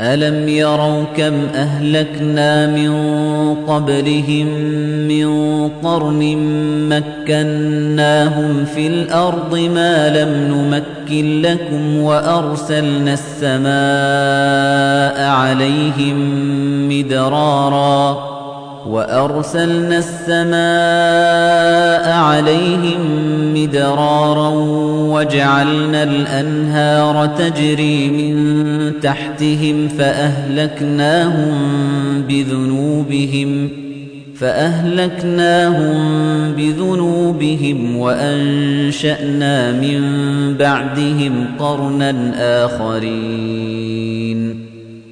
ألم يروا كم أهلكنا من قبلهم من قرن مكناهم في الأرض ما لم نمكن لكم وأرسلنا السماء عليهم مدرارا وأرسلنا السماء عليهم مدرارا وجعلنا الأنهار تجري من تحتهم فأهلكناهم بذنوبهم فأهلكناهم بذنوبهم وأنشأنا من بعدهم قرنا آخرين.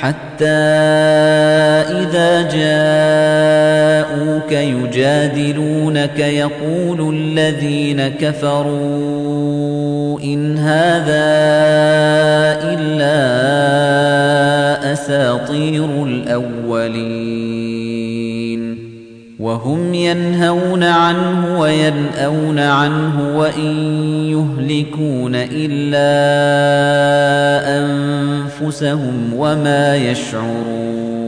حَتَّىٰ إِذَا جَاءُوكَ يُجَادِلُونَكَ يَقُولُ الَّذِينَ كَفَرُوا إِنْ هَٰذَا إِلَّا أَسَاطِيرُ الْأَوَّلِينَ. وَهُمْ يَنْهَوْنَ عَنْهُ وَيَنْأَوْنَ عَنْهُ وَإِن يُهْلِكُونَ إِلَّا أَنفُسَهُمْ وَمَا يَشْعُرُونَ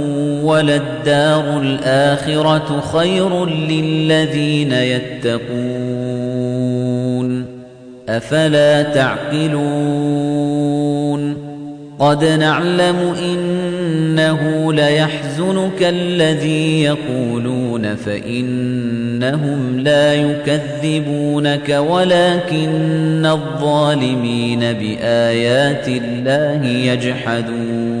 وللدار الآخرة خير للذين يتقون. أفلا تعقلون؟ قد نعلم إنه ليحزنك الذي يقولون فإنهم لا يكذبونك ولكن الظالمين بآيات الله يجحدون.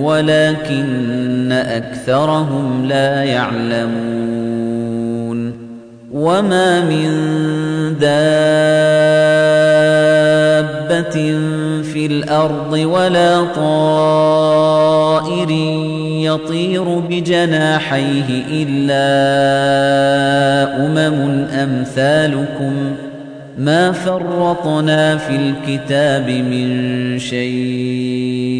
ولكن أكثرهم لا يعلمون وما من دابة في الأرض ولا طائر يطير بجناحيه إلا أمم أمثالكم ما فرطنا في الكتاب من شيء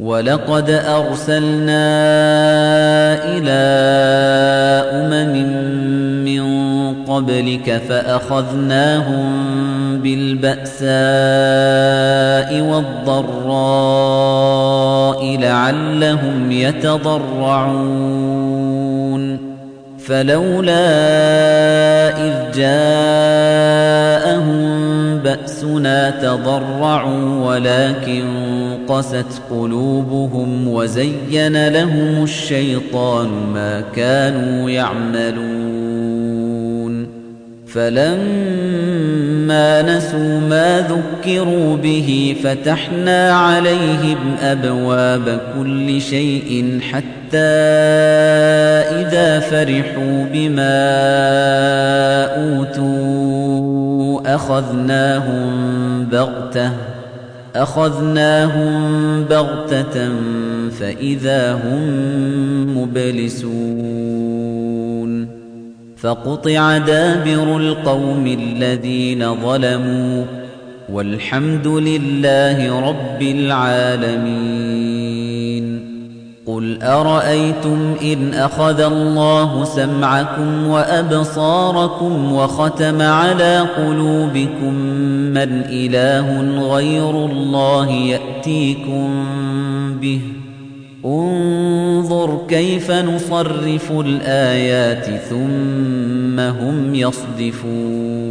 ولقد أرسلنا إلى أمم من قبلك فأخذناهم بالبأساء والضراء لعلهم يتضرعون فلولا إذ جاءهم بأسنا تضرعوا ولكن قست قلوبهم وزين لهم الشيطان ما كانوا يعملون. فلما نسوا ما ذكروا به فتحنا عليهم أبواب كل شيء حتى إذا فرحوا بما أوتوا أخذناهم بغتة أخذناهم بغتة فإذا هم مبلسون فقطع دابر القوم الذين ظلموا والحمد لله رب العالمين قل أرأيتم إن أخذ الله سمعكم وأبصاركم وختم على قلوبكم من إله غير الله يأتيكم به؟ انظر كيف نصرف الآيات ثم هم يصدفون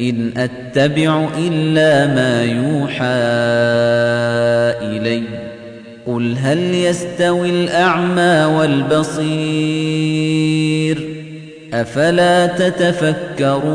إن أتبع إلا ما يوحى إلي. قل هل يستوي الأعمى والبصير؟ أفلا تتفكرون؟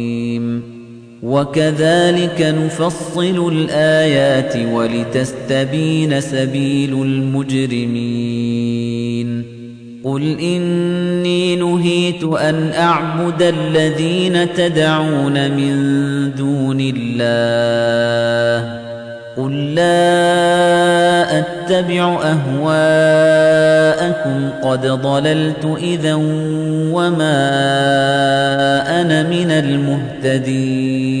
وكذلك نفصل الآيات ولتستبين سبيل المجرمين. قل إني نهيت أن أعبد الذين تدعون من دون الله. قل لا أتبع أهواءكم. قد ضللت إذا وما أنا من المهتدين.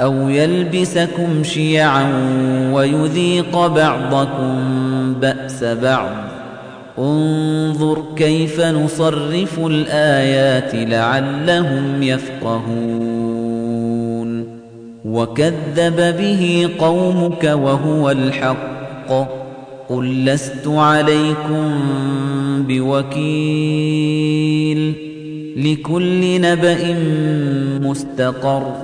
أو يلبسكم شيعا ويذيق بعضكم بأس بعض. انظر كيف نصرف الآيات لعلهم يفقهون. وكذب به قومك وهو الحق. قل لست عليكم بوكيل. لكل نبأ مستقر.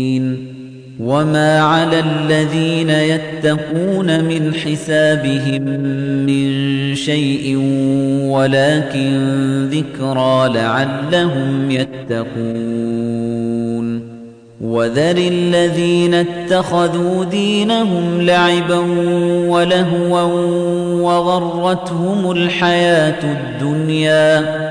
وما على الذين يتقون من حسابهم من شيء ولكن ذكرى لعلهم يتقون وذر الذين اتخذوا دينهم لعبا ولهوا وغرتهم الحياة الدنيا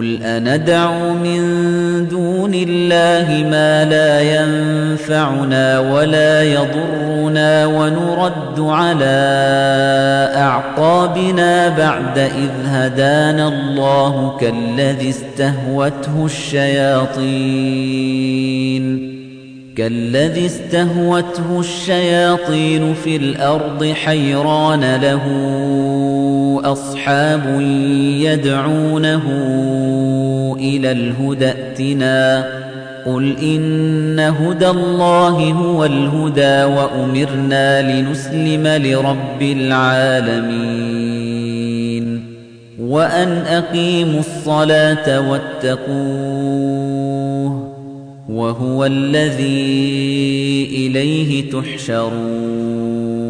قل أندع من دون الله ما لا ينفعنا ولا يضرنا ونرد على أعقابنا بعد إذ هدانا الله كالذي استهوته الشياطين كالذي استهوته الشياطين في الأرض حيران له أصحاب يدعونه إلى الهدى ائتنا. قل إن هدى الله هو الهدى وأمرنا لنسلم لرب العالمين. وأن أقيموا الصلاة واتقوه وهو الذي إليه تحشرون.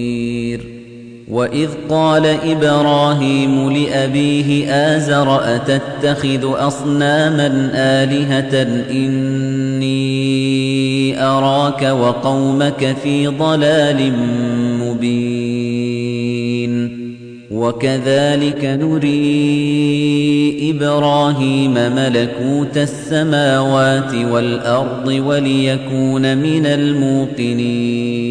وإذ قال إبراهيم لأبيه آزر أتتخذ أصناما آلهة إني أراك وقومك في ضلال مبين وكذلك نري إبراهيم ملكوت السماوات والأرض وليكون من الموقنين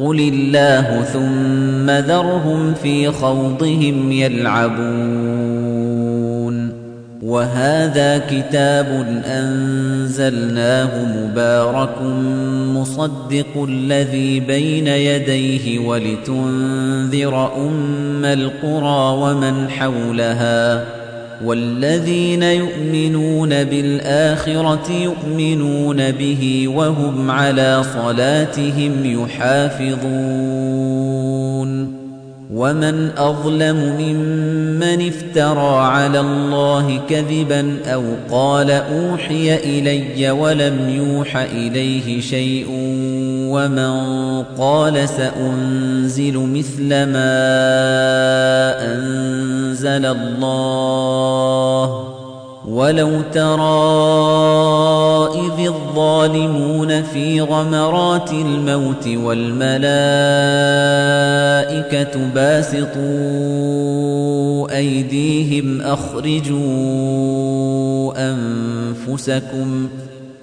قل الله ثم ذرهم في خوضهم يلعبون وهذا كتاب أنزلناه مبارك مصدق الذي بين يديه ولتنذر أم القرى ومن حولها والذين يؤمنون بالآخرة يؤمنون به وهم على صلاتهم يحافظون. ومن أظلم ممن افترى على الله كذبا أو قال أوحي إلي ولم يوح إليه شيء ومن قال سأنزل مثل ما أنزل الله ولو ترى إذ الظالمون في غمرات الموت والملائكة باسطوا أيديهم أخرجوا أنفسكم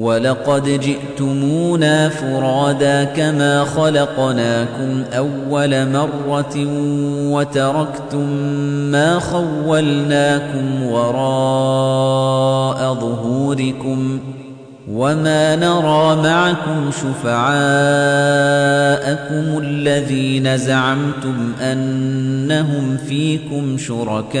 ولقد جئتمونا فرادا كما خلقناكم أول مرة وتركتم ما خولناكم وراء ظهوركم وما نرى معكم شفعاءكم الذين زعمتم أنهم فيكم شركاء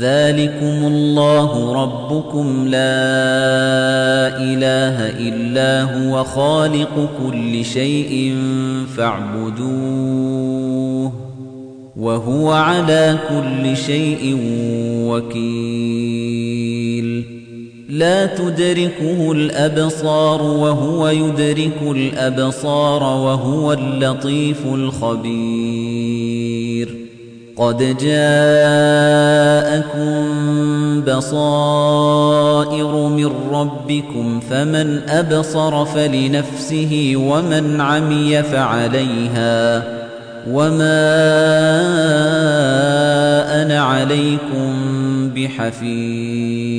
ذلكم الله ربكم لا إله إلا هو خالق كل شيء فاعبدوه وهو على كل شيء وكيل. لا تدركه الأبصار وهو يدرك الأبصار وهو اللطيف الخبير. قد جاءكم بصائر من ربكم فمن أبصر فلنفسه ومن عمي فعليها وما أنا عليكم بحفيظ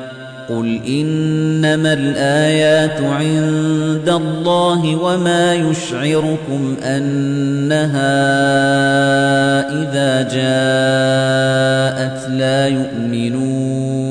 قل إنما الآيات عند الله وما يشعركم أنها إذا جاءت لا يؤمنون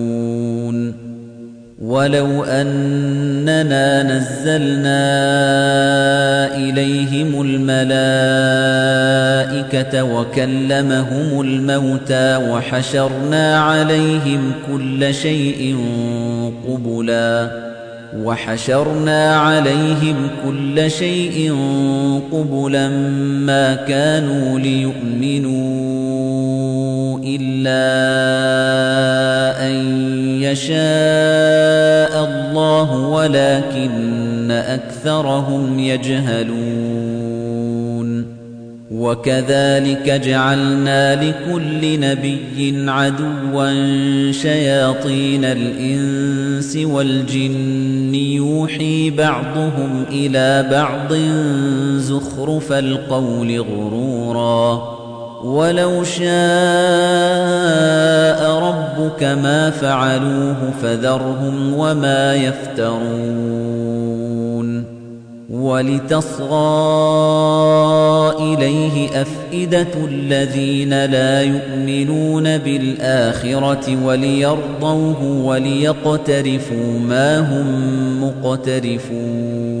ولو أننا نزلنا إليهم الملائكة وكلمهم الموتى وحشرنا عليهم كل شيء قبلاً وحشرنا عليهم كل شيء قبلا ما كانوا ليؤمنوا إلا أن يشاء الله ولكن أكثرهم يجهلون. وكذلك جعلنا لكل نبي عدوا شياطين الإنس والجن يوحي بعضهم إلى بعض زخرف القول غرورا. ولو شاء ربك ما فعلوه فذرهم وما يفترون ولتصغى إليه أفئدة الذين لا يؤمنون بالآخرة وليرضوه وليقترفوا ما هم مقترفون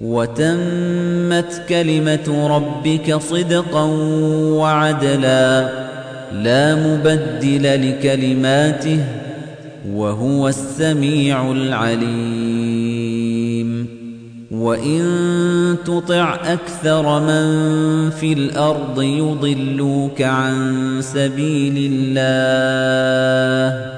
وتمت كلمة ربك صدقا وعدلا لا مبدل لكلماته وهو السميع العليم. وإن تطع أكثر من في الأرض يضلوك عن سبيل الله.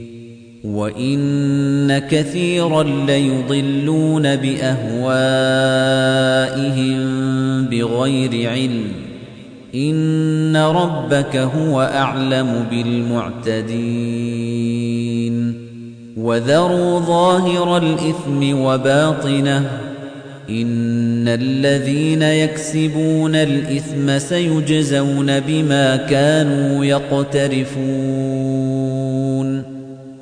وَإِنَّ كَثِيرًا لَّيُضِلُّونَ بِأَهْوَائِهِم بِغَيْرِ عِلْمٍ إِنَّ رَبَّكَ هُوَ أَعْلَمُ بِالْمُعْتَدِينَ وَذَرُوا ظَاهِرَ الْإِثْمِ وَبَاطِنَهُ إِنَّ الَّذِينَ يَكْسِبُونَ الْإِثْمَ سَيُجْزَوْنَ بِمَا كَانُوا يَقْتَرِفُونَ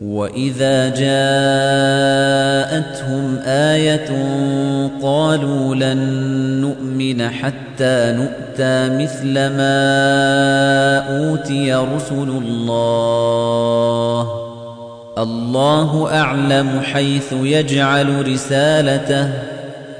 وَإِذَا جَاءَتْهُمْ آيَةٌ قَالُوا لَن نُّؤْمِنَ حَتَّى نُؤْتَىٰ مِثْلَ مَا أُوتِيَ رُسُلُ اللَّهِ اللَّهُ أَعْلَمُ حَيْثُ يَجْعَلُ رِسَالَتَهُ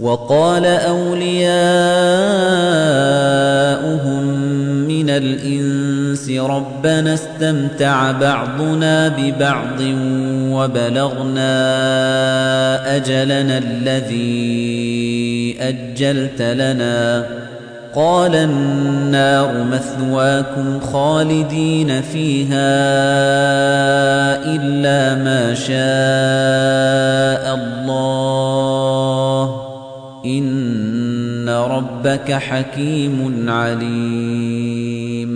وقال أولياؤهم من الإنس ربنا استمتع بعضنا ببعض وبلغنا أجلنا الذي أجلت لنا. قال النار مثواكم خالدين فيها إلا ما شاء الله. إن ربك حكيم عليم.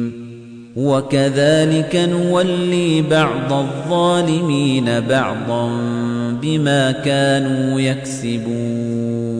وكذلك نولي بعض الظالمين بعضا بما كانوا يكسبون.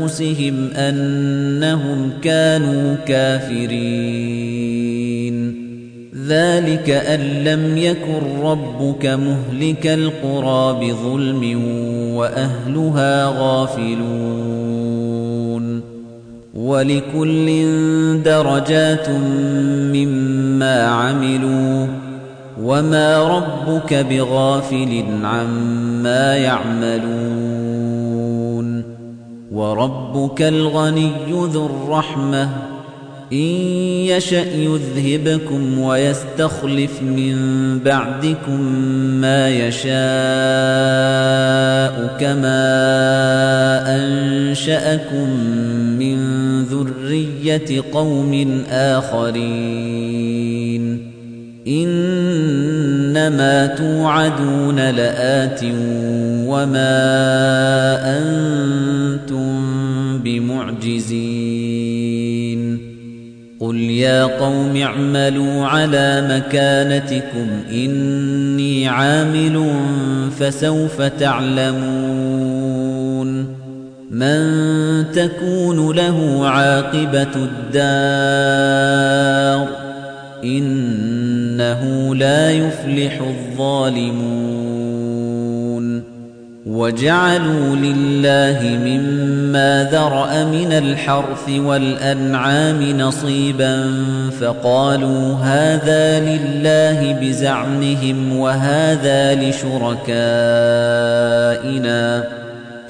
أنفسهم أنهم كانوا كافرين. ذلك أن لم يكن ربك مهلك القرى بظلم وأهلها غافلون. ولكل درجات مما عملوا. وما ربك بغافل عما يعملون. وربك الغني ذو الرحمة. إن يشأ يذهبكم ويستخلف من بعدكم ما يشاء كما أنشأكم من ذرية قوم آخرين. إنما توعدون لآت وما أنتم بمعجزين. قل يا قوم اعملوا على مكانتكم إني عامل فسوف تعلمون. من تكون له عاقبة الدار إنه لا يفلح الظالمون. وجعلوا لله مما ذرأ من الحرث والأنعام نصيبا فقالوا هذا لله بزعمهم وهذا لشركائنا.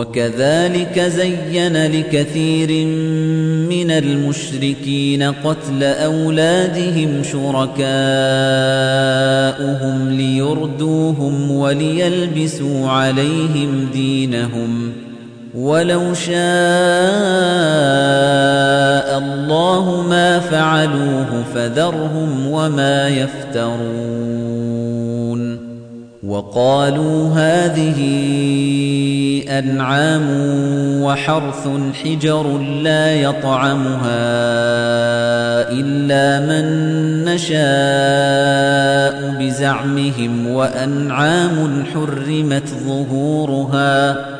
وكذلك زين لكثير من المشركين قتل أولادهم شركاؤهم ليردوهم وليلبسوا عليهم دينهم. ولو شاء الله ما فعلوه فذرهم وما يفترون. وقالوا هذه أنعام وحرث حجر لا يطعمها إلا من نشاء بزعمهم وأنعام حرمت ظهورها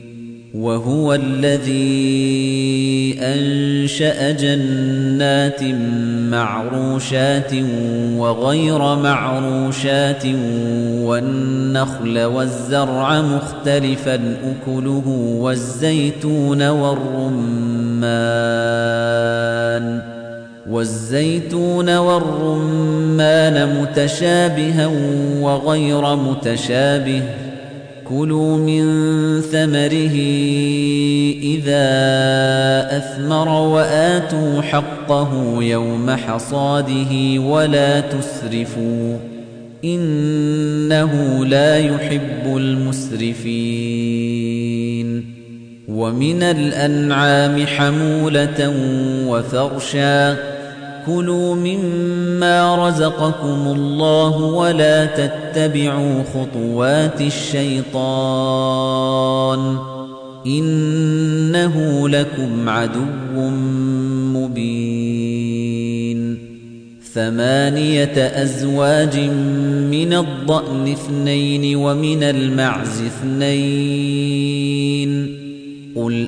وهو الذي أنشأ جنات معروشات وغير معروشات والنخل والزرع مختلفا أكله والزيتون والرمان. والزيتون والرمان متشابها وغير متشابه. كلوا من ثمره إذا أثمر وآتوا حقه يوم حصاده ولا تسرفوا إنه لا يحب المسرفين ومن الأنعام حمولة وفرشا كلوا مما رزقكم الله ولا تتبعوا خطوات الشيطان إنه لكم عدو مبين ثمانية أزواج من الضأن اثنين ومن المعز اثنين قل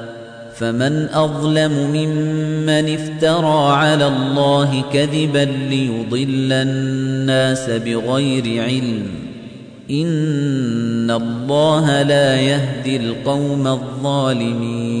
فمن أظلم ممن افترى على الله كذبا ليضل الناس بغير علم. إن الله لا يهدي القوم الظالمين.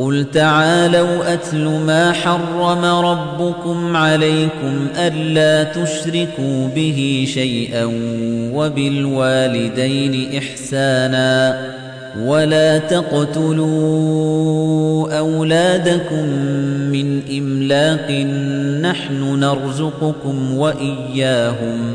قل تعالوا أتل ما حرم ربكم عليكم ألا تشركوا به شيئا وبالوالدين إحساناً ولا تقتلوا أولادكم من إملاق نحن نرزقكم وإياهم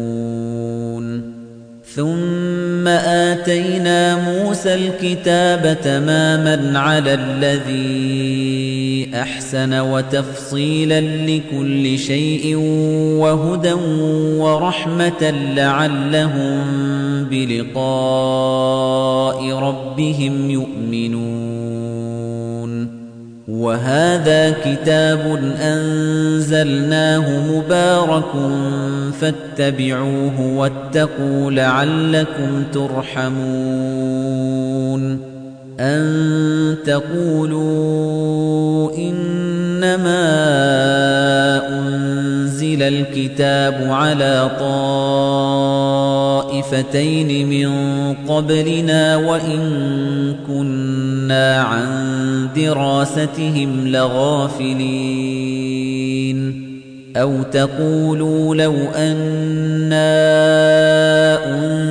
ثُمَّ آتَيْنَا مُوسَى الْكِتَابَ تَمَامًا عَلَى الَّذِي أَحْسَنَ وَتَفْصِيلًا لِكُلِّ شَيْءٍ وَهُدًى وَرَحْمَةً لَعَلَّهُم بِلِقَاءِ رَبِّهِمْ يُؤْمِنُونَ. وَهَذَا كِتَابٌ أَنزَلْنَاهُ مُبَارَكٌ فَاتَّبِعُوهُ وَاتَّقُوا لَعَلَّكُمْ تُرْحَمُونَ. أَن تَقُولُوا إِنَّمَا أُنزِلَ الْكِتَابُ عَلَى طَائِفَتَيْنِ مِن قَبْلِنَا وَإِن كُنَّا عَن دراستهم لغافلين. أو تقولوا لو أنا أنزل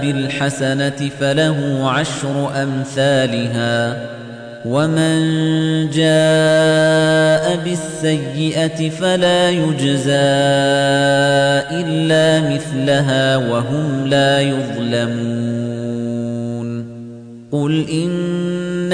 بالحسنة فله عشر أمثالها ومن جاء بالسيئة فلا يجزى إلا مثلها وهم لا يظلمون قل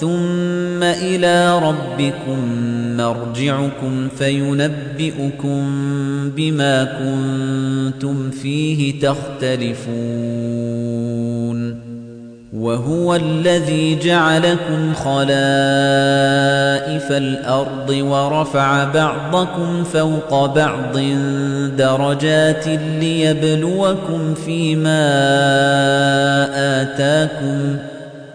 ثم إلى ربكم مرجعكم فينبئكم بما كنتم فيه تختلفون وهو الذي جعلكم خلائف الأرض ورفع بعضكم فوق بعض درجات ليبلوكم فيما آتاكم